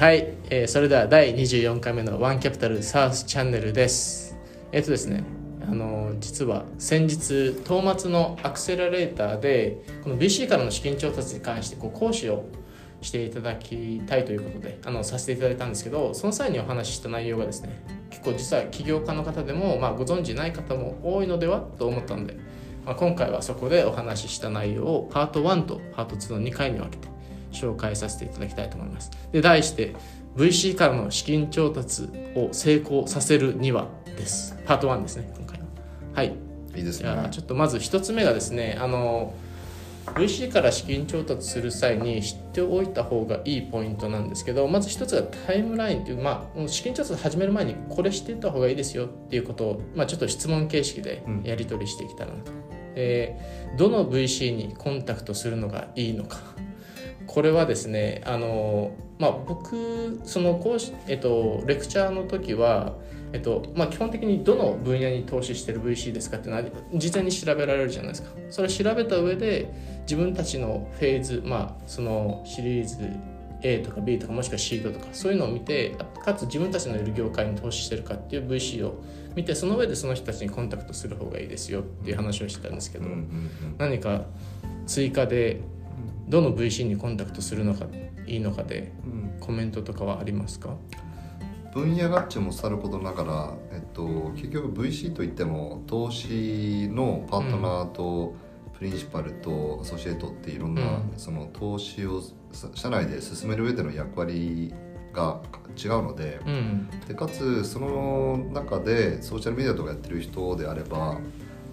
はい、えーそれでは第24回目のワンキャピタルサウスチャンネルです。えっ、とですねあの実は先日東末のアクセラレーターでこの BC からの資金調達に関してこう講師をしていただきたいということであのさせていただいたんですけどその際にお話しした内容がですね結構実は起業家の方でも、まあ、ご存知ない方も多いのではと思ったので、まあ、今回はそこでお話しした内容をパート1とパート2の2回に分けて紹介させていただきたいと思います。で題して VC からの資金調達を成功させるにはです。パート1ですね今回は。はい。いいですねちょっとまず一つ目がですねあの VC から資金調達する際に知っておいた方がいいポイントなんですけどまず一つがタイムラインという、まあ、資金調達始める前にこれ知っていた方がいいですよっていうことを、まあ、ちょっと質問形式でやり取りしていけたらなと。でどの VC にコンタクトするのがいいのかこれはですねあの、まあ、僕その講師、えっと、レクチャーの時は、えっとまあ、基本的にどの分野に投資してる VC ですかっていうのは事前に調べられるじゃないですか。それを調べた上で自分たちのフェーズ、まあ、そのシリーズ A とか B とかもしくはシードとかそういうのを見てかつ自分たちのいる業界に投資してるかっていう VC を見てその上でその人たちにコンタクトする方がいいですよっていう話をしてたんですけど、何か追加でどの VC にコンタクトするのがいいのかでうん。うんコメントとかはありますか？分野合致もさることながら、えっと、結局 VC といっても投資のパートナーとプリンシパルとアソシエイトっていろんな、うん。その投資をさ社内で進める上での役割が違うのでうん。でかつその中でソーシャルメディアとかやってる人であれば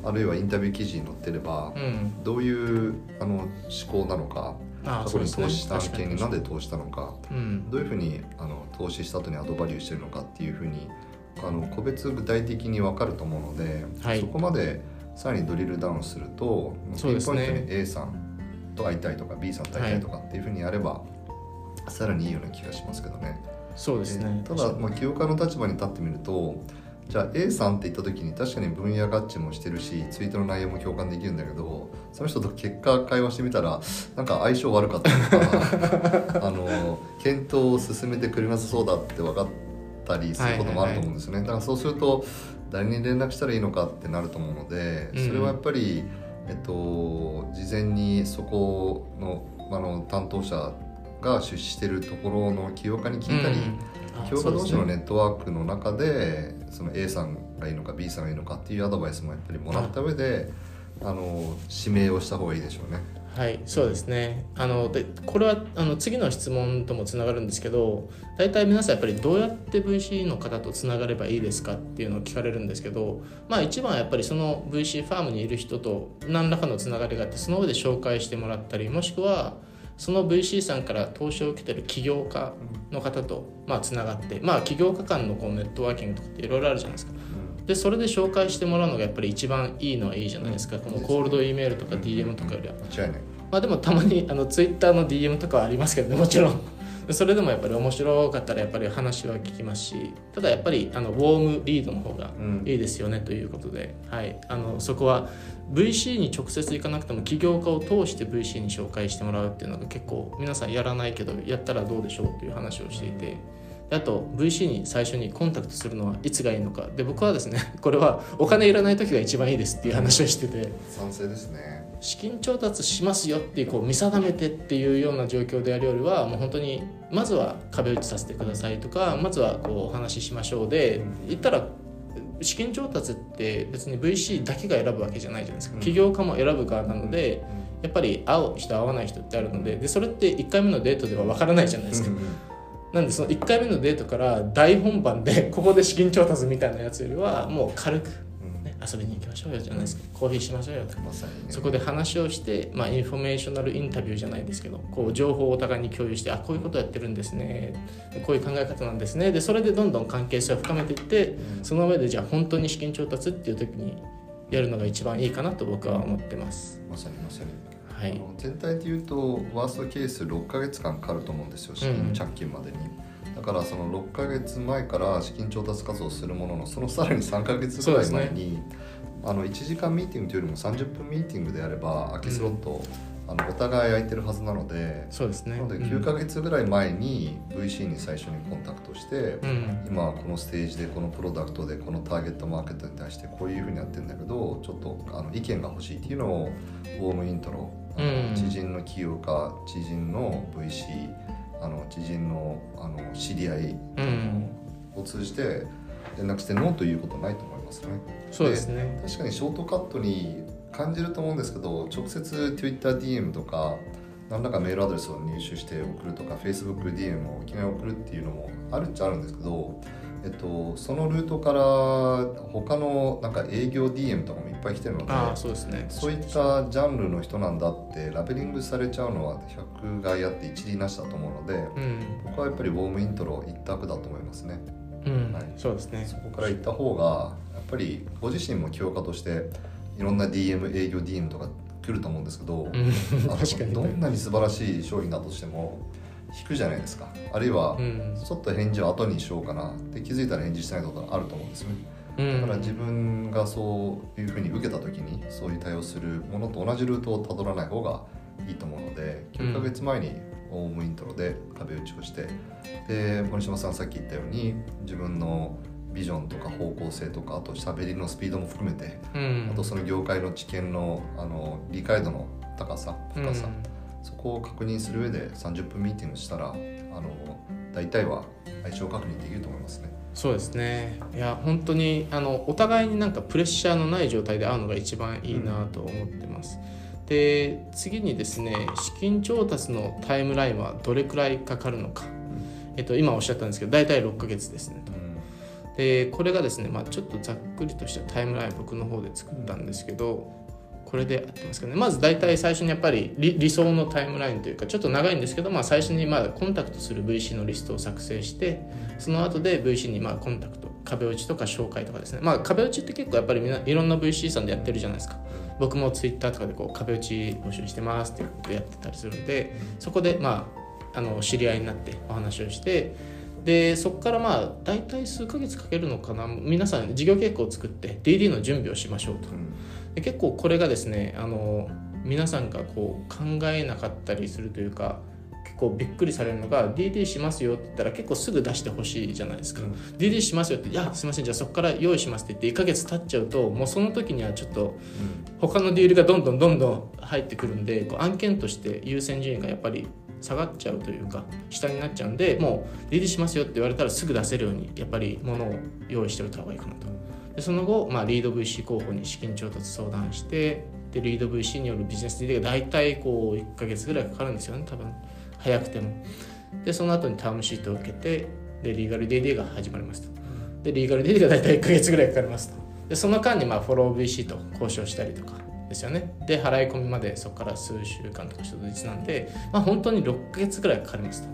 あるいはインタビュー記事に載ってれば、うん。どういうあの思考なのか過去に投資した案件になんで投資したのかうん。どういうふうにあの投資した後にアドバリューしてるのかっていうふうにあの個別具体的に分かると思うので、はい。そこまでさらにドリルダウンするとピンポイントに A さんと会いたいとか B さんと会いたいとかっていうふうにやれば、さらにいいような気がしますけどね。そうですね。ただ、まあ、起業家の立場に立ってみるとじゃあ A さんって言った時に確かに分野合致もしてるしツイートの内容も共感できるんだけどその人と結果会話してみたらなんか相性悪かったとか あの検討を進めてくれなさそうだって分かったりすることもあると思うんですよね、だからそうすると誰に連絡したらいいのかってなると思うのでうんそれはやっぱり、えっと、事前にそこのあの担当者が出資してるところの起業家に聞いたり、あ教科同士のネットワークの中でその A さんがいいのか B さんがいいのかっていうアドバイスもやっぱりもらった上であの指名をした方がいいでしょうね。はいそうですねあのでこれはあの次の質問ともつながるんですけど大体皆さんやっぱりどうやって VC の方とつながればいいですかっていうのを聞かれるんですけどまあ一番はやっぱりその VC ファームにいる人と何らかのつながりがあってその上で紹介してもらったりもしくはその VC さんから投資を受けてる起業家の方とまあつながってまあ起業家間のこうネットワーキングとかっていろいろあるじゃないですか。でそれで紹介してもらうのがやっぱり一番いいのはいいじゃないですか、このコールド E メールとか DM とかよりは。まあでもたまにあの Twitter の DM とかはありますけどねもちろん。でそれでもやっぱり面白かったらやっぱり話は聞きますしただやっぱりあのウォームリードの方がうん。いいですよねということで、はい、あのそこは VC に直接行かなくても起業家を通して VC に紹介してもらうっていうのが結構皆さんやらないけどやったらどうでしょうっていう話をしていてであと VC に最初にコンタクトするのはいつがいいのか。で僕はですねこれはお金いらない時が一番いいですっていう話をしてて。賛成ですね。資金調達しますよっていうこう見定めてっていうような状況でやるよりはもう本当にまずは壁打ちさせてくださいとかまずはこうお話ししましょうで言ったら資金調達って別に VC だけが選ぶわけじゃないじゃないですか。うん。起業家も選ぶ側なのでやっぱり合う人合わない人ってあるのででそれって1回目のデートでは分からないじゃないですか。うんうん。なんでその1回目のデートから大本番でここで資金調達みたいなやつよりはもう軽く、遊びに行きましょうよじゃないですか。コーヒーしましょうよとかね。そこで話をして、まあ、インフォメーショナルインタビューじゃないですけどこう情報をお互いに共有してあこういうことやってるんですね。こういう考え方なんですね。でそれでどんどん関係性を深めていってその上でじゃあ本当に資金調達っていう時にやるのが一番いいかなと僕は思ってます。まさにまさに。全体で言うとワーストケース6ヶ月間かかると思うんですよ資うん金までに、だからその6ヶ月前から資金調達活動をするもののそのさらに3ヶ月ぐらい前に、あの1時間ミーティングというよりも30分ミーティングであれば空きスロット、あのお互い空いてるはずなのでそうですね。なので9ヶ月ぐらい前に VC に最初にコンタクトして、うん。今このステージでこのプロダクトでこのターゲットマーケットに対してこういうふうにやってるんだけどちょっとあの意見が欲しいっていうのをウォームイントロ、うん。知人の起業家知人の VC あの知人のあの知り合い、うんを通じて連絡してノーということはないと思いますね。そうですね確かにショートカットに感じると思うんですけど直接 TwitterDM とか何らかメールアドレスを入手して送るとか FacebookDM をいきなり送るっていうのもあるっちゃあるんですけど、えっと、そのルートから他のなんか営業 DM とかもいっぱい来てるのでああそうですね。そういったジャンルの人なんだってラベリングされちゃうのは100害あって一理なしだと思うのでうん、僕はやっぱりウォームイントロ一択だと思いますね。うん。はい。そうですね。そこから行った方がやっぱりご自身も起業家としていろんな DM 営業 DM とか来ると思うんですけど、確かに。どんなに素晴らしい商品だとしても引くじゃないですか。あるいはうん。ちょっと返事を後にしようかなって気づいたら返事しないことがあると思うんですよね。うん。だから自分がそういうふうに受けた時にそういう対応するものと同じルートをたどらない方がいいと思うので9ヶ月前にオウムイントロで壁打ちをしてで森島さんさっき言ったように自分のビジョンとか方向性とかあと喋りのスピードも含めてうん。あとその業界の知見のあの理解度の高さ深さ、そこを確認する上で30分ミーティングしたらあの大体は相性確認できると思いますね。そうですね。いや本当にあのお互いになんかプレッシャーのない状態で会うのが一番いいなと思ってます、で次にですね資金調達のタイムラインはどれくらいかかるのか、えっと、今おっしゃったんですけど大体6ヶ月ですね。と。でこれがですね、まあ、ちょっとざっくりとしたタイムライン僕の方で作ったんですけどこれで合ってますかね。まず大体最初にやっぱり理理想のタイムラインというかちょっと長いんですけど、まあ、最初にまあコンタクトする VC のリストを作成してその後で VC にまあコンタクト壁打ちとか紹介とかですね。まあ壁打ちって結構やっぱりみんないろんな VC さんでやってるじゃないですか。僕も Twitter とかでこう壁打ち募集してますっていうことをやってたりするんでそこでまああの知り合いになってお話をしてでそこからまあ大体数ヶ月かけるのかな。皆さん事業計画を作って DD の準備をしましょうと。うんで結構これがですねあの皆さんがこう考えなかったりするというか結構びっくりされるのが DD しますよって言ったら結構すぐ出してほしいじゃないですか、うん。DD しますよって「いやすいませんじゃあそこから用意します」って言って1ヶ月経っちゃうともうその時にはちょっと他のディールがどんどんどんどん入ってくるんでこう案件として優先順位がやっぱり下がっちゃうというか下になっちゃうんでもう DD しますよって言われたらすぐ出せるようにやっぱり物を用意しておいた方がいいかなと。でその後、まあ、リード VC 候補に資金調達相談してでリード VC によるビジネス DD が大体こう1ヶ月ぐらいかかるんですよね多分。早くても。でその後にタームシートを受けてでリーガル DD が始まりますと。でリーガル DD が大体1ヶ月ぐらいかかりますと。でその間にまあフォロー VC と交渉したりとかですよね。で払い込みまでそこから数週間とか人質なんで、まあ、本当に6ヶ月ぐらいかかりますと。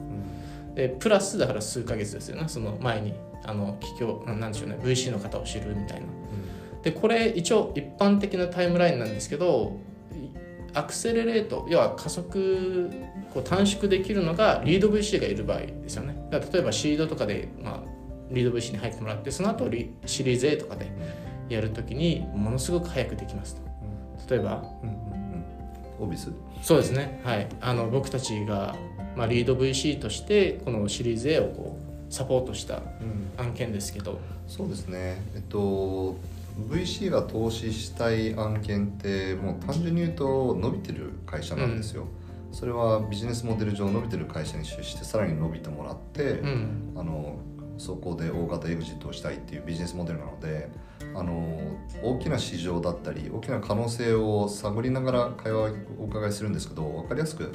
でプラスだから数ヶ月ですよね。その前にあの企業ななんでしょうね VC の方を知るみたいな。でこれ一応一般的なタイムラインなんですけどアクセレレート要は加速こう短縮できるのがリード VC がいる場合ですよね。だ例えばシードとかで、まあ、リード VC に入ってもらってその後リシリーズ A とかでやるときにものすごく早くできますと。例えばうんうんうん。オビス。そうですね。はい。あの僕たちが、まあ、リード VC としてこのシリーズ A をこうサポートした案件ですけど。そうですね。えっと VC が投資したい案件ってもう単純に言うと伸びてる会社なんですよ、それはビジネスモデル上伸びてる会社に出資してさらに伸びてもらって、うん。あのそこで大型エグジットをしたいっていうビジネスモデルなのであの大きな市場だったり大きな可能性を探りながら会話をお伺いするんですけど分かりやすく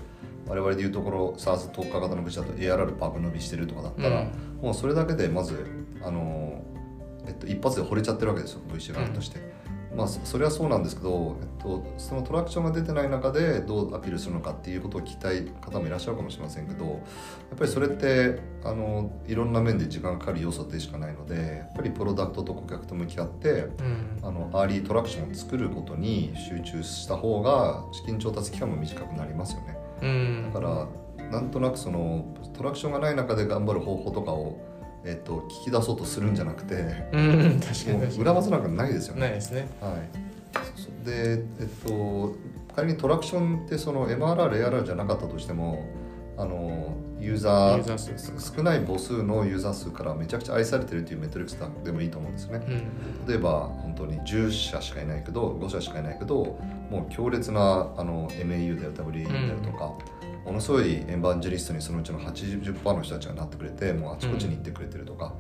我々でいうところ SARS 特化型の武士だと ARR バグ伸びしてるとかだったら、うんもうそれだけでまずあの、えっと、一発で惚れちゃってるわけですよ VC 側として。まあ、そそれはそうなんですけど、えっと、そのトラクションが出てない中でどうアピールするのかっていうことを聞きたい方もいらっしゃるかもしれませんけどやっぱりそれってあのいろんな面で時間がかかる要素でしかないのでやっぱりプロダクトと顧客と向き合ってうんあのアーリートラクションを作ることに集中した方が資金調達期間も短くなりますよね。うん。だからなんとなくそのトラクションがない中で頑張る方法とかを、えっと、聞き出そうとするんじゃなくてうん確かに裏技なんかないですよね。にないですね。はい、そで、えっと、仮にトラクションってその MRR、ARR じゃなかったとしてもあのユーザー少ない母数のユーザー数からめちゃくちゃ愛されてるっていうメトリックスでもいいと思うんですよね。うん。例えば本当に10社しかいないけど5社しかいないけどもう強烈なあの MAU だよ WAU だよとか、ものすごいエンバンジェリストにそのうちの80%の人たちがなってくれてもうあちこちに行ってくれてるとか、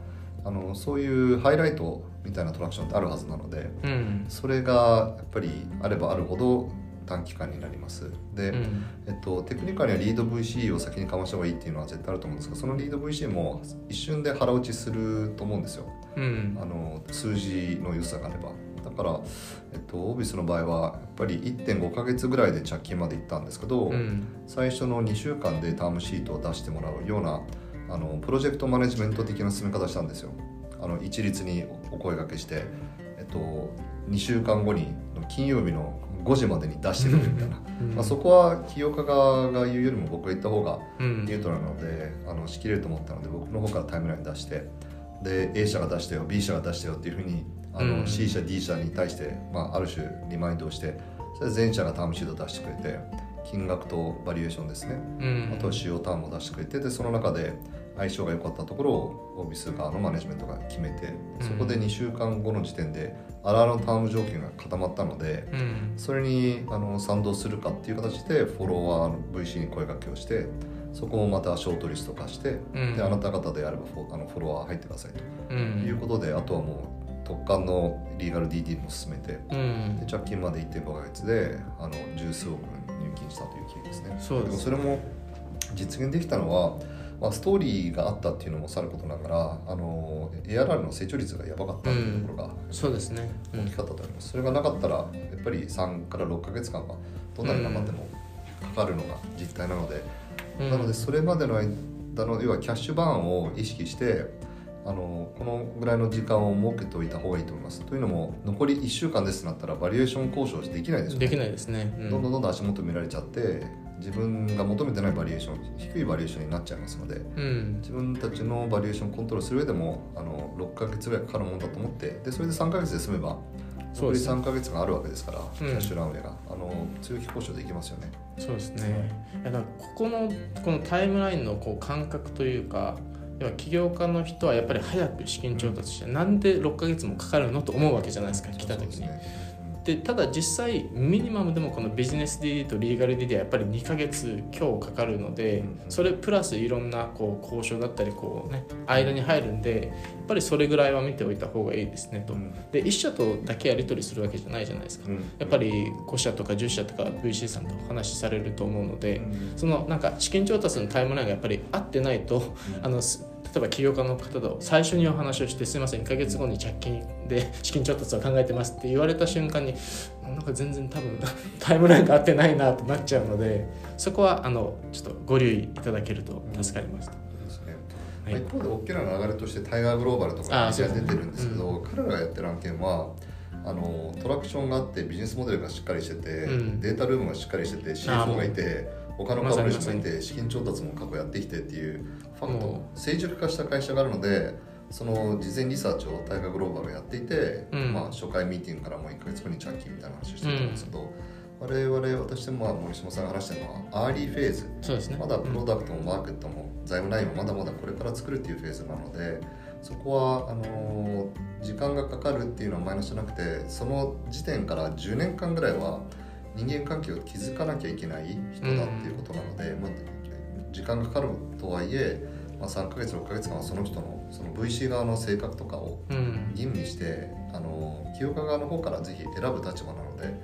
あのそういうハイライトみたいなトラクションってあるはずなのでうん。それがやっぱりあればあるほど短期間になります。で、うん。えっと、テクニカルにはリード VC を先にかました方がいいっていうのは絶対あると思うんですがそのリード VC も一瞬で腹落ちすると思うんですよ。うん。あの数字の良さがあれば。だから、えっと、オービスの場合はやっぱり1.5ヶ月ぐらいで着金まで行ったんですけど、うん。最初の2週間でタームシートを出してもらうようなあのプロジェクトマネジメント的な進め方したんですよ。あの一律にお声掛けして、えっと、2週間後に金曜日の5時までに出してくれるみたいな、うんまあ、そこは起業家側が言うよりも僕が言った方がうん。ニュートラルなのであの仕切れると思ったので僕の方からタイムライン出してで A 社が出したよ B 社が出したよっていうふうにあの、うん。C 社 D 社に対して、まあ、ある種リマインドをしてそれで全社がタームシートを出してくれて金額とバリエーションですね。うん。あとは使用タームを出してくれてでその中で相性が良かったところをオービス側のマネジメントが決めてそこで2週間後の時点であらあらのターム条件が固まったのでうん。それにあの賛同するかっていう形でフォロワーの VC に声掛けをしてそこもまたショートリスト化して、うん。であなた方であればフォあのフォロワー入ってくださいと。ういうんことで、あとはもう特貫のリーガル DD も進めてうん。で着金まで1.5ヶ月であの十数億入金したという経緯ですね。そうですもそれも実現できたのは、まあ、ストーリーがあったっていうのもさることながらあの ARR の成長率がやばかったっていうところがそうですね。大きかったと思います、それがなかったらやっぱり3から6ヶ月間はどんなに頑張ってもかかるのが実態なので、うん。なのでそれまでの間の要はキャッシュバーンを意識してあのこのぐらいの時間を設けておいた方がいいと思います。というのも残り1週間ですとなったらバリエーション交渉できないですよね。できないですね。うん。どんどんどんどん足元見られちゃって自分が求めてないバリエーション低いバリエーションになっちゃいますのでうん。自分たちのバリエーションをコントロールする上でもあの6ヶ月ぐらいかかるものだと思ってでそれで3ヶ月で済めば残りそうですね。3ヶ月があるわけですから、キャッシュランウェイがあの強気交渉できますよね。そうですね。い。からここのこのタイムラインのこう感覚というか要は起業家の人はやっぱり早く資金調達して、なんで6ヶ月もかかるのと思うわけじゃないですか来た時に。でただ実際ミニマムでもこのビジネス DD とリーガル DD はやっぱり2ヶ月強かかるので、うんそれプラスいろんなこう交渉だったりこうね間に入るんでやっぱりそれぐらいは見ておいた方がいいですねと。うん。で1社とだけやり取りするわけじゃないじゃないですか。うん。やっぱり5社とか10社とか VC さんとお話しされると思うので、うん。そのなんか資金調達のタイムラインがやっぱり合ってないと、あのえば起業家の方と最初にお話をしてすみません1ヶ月後に着金で資金調達を考えてますって言われた瞬間になんか全然多分 タイムラインが合ってないなとなっちゃうのでそこはあのちょっとご留意いただけると助かります。そうですね。はい。一方で大きな流れとしてタイガーグローバルとか出てるんですけど、彼らがやってる案件はあのトラクションがあってビジネスモデルがしっかりしてて、うん。データルームがしっかりしてて CFO がいて他の株主もいて資金調達も過去やってきてっていうファクトも成熟化した会社があるのでその事前リサーチをタイガーグローバルがやっていて、うん。まあ、初回ミーティングからもう1ヶ月後に着金みたいな話をしてるんですけど、我々私とまあ森島さんが話してるのはアーリーフェーズ。そうですね。まだプロダクトもマーケットも財務ラインもまだまだこれから作るっていうフェーズなのでそこはあのー時間がかかるっていうのはマイナスじゃなくてその時点から10年間ぐらいは人間関係を築かなきゃいけない人だっていうことなので、まあ、時間がかかるとはいえ、まあ、3ヶ月6ヶ月間はその人のその VC 側の性格とかをうん。吟味してあの起業家側の方からぜひ選ぶ立場なので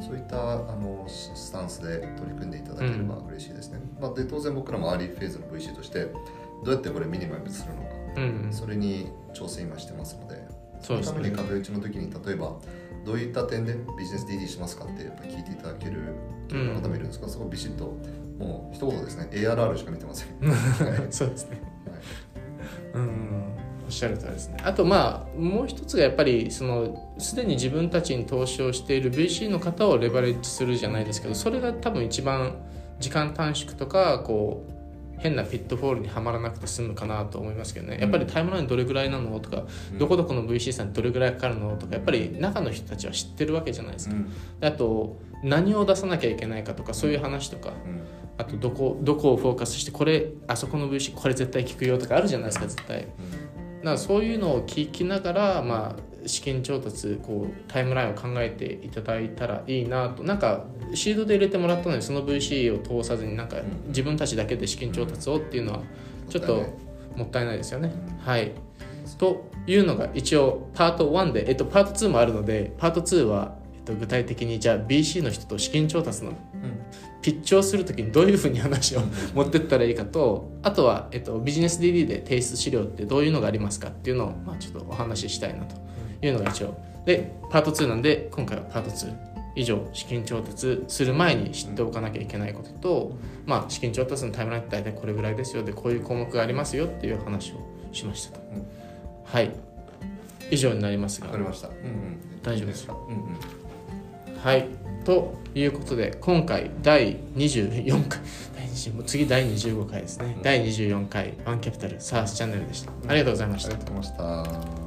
そういったあのススタンスで取り組んでいただければ嬉しいですね、まあ、で当然僕らもアーリーフェーズの VC としてどうやってこれミニマムするのかうんそれに挑戦今してますのでそのために壁打ちの時に例えばどういった点でビジネス DD しますかってやっぱ聞いていただける企業の方もいるんですが、そこビシッともう一言ですね。ARR しか見てません、はい。そうですね。はい。うん。おっしゃる通りですね。あとまあもう一つがやっぱりそのすでに自分たちに投資をしている VC の方をレバレッジするじゃないですけどそれが多分一番時間短縮とかこう変なピットフォールにはまらなくて済むかなと思いますけどね。やっぱりタイムラインどれぐらいなの？とか、どこどこの VC さんどれぐらいかかるの？とかやっぱり中の人たちは知ってるわけじゃないですか、あと何を出さなきゃいけないかとかそういう話とか、あとどこどこをフォーカスしてこれあそこの VC これ絶対効くよとかあるじゃないですか絶対。だからそういうのを聞きながら、まあ、資金調達こうタイムラインを考えていただいたらいいなと。なんかシードで入れてもらったのにその VC を通さずになんか自分たちだけで資金調達をっていうのはちょっともったいない。ですよね。はい。というのが一応パート1で、えっと、パート2もあるのでパート2は、えっと、具体的にじゃあ BC の人と資金調達のピッチをするときにどういうふうに話を持ってったらいいかとあとは、えっと、ビジネス DD で提出資料ってどういうのがありますかっていうのを、まあ、ちょっとお話ししたいなというのが一応。でパート2なんで今回はパート2以上資金調達する前に知っておかなきゃいけないことと、まあ、資金調達のタイムラインって大体これぐらいですよでこういう項目がありますよっていう話をしましたと、うん。はい。以上になりますが。わかりました、うんうん、大丈夫ですか？うんうん。はいということで今回第24回。第20もう次第25回ですね、第24回ワンキャピタルサースチャンネルでした。ありがとうございました。ありがとうございました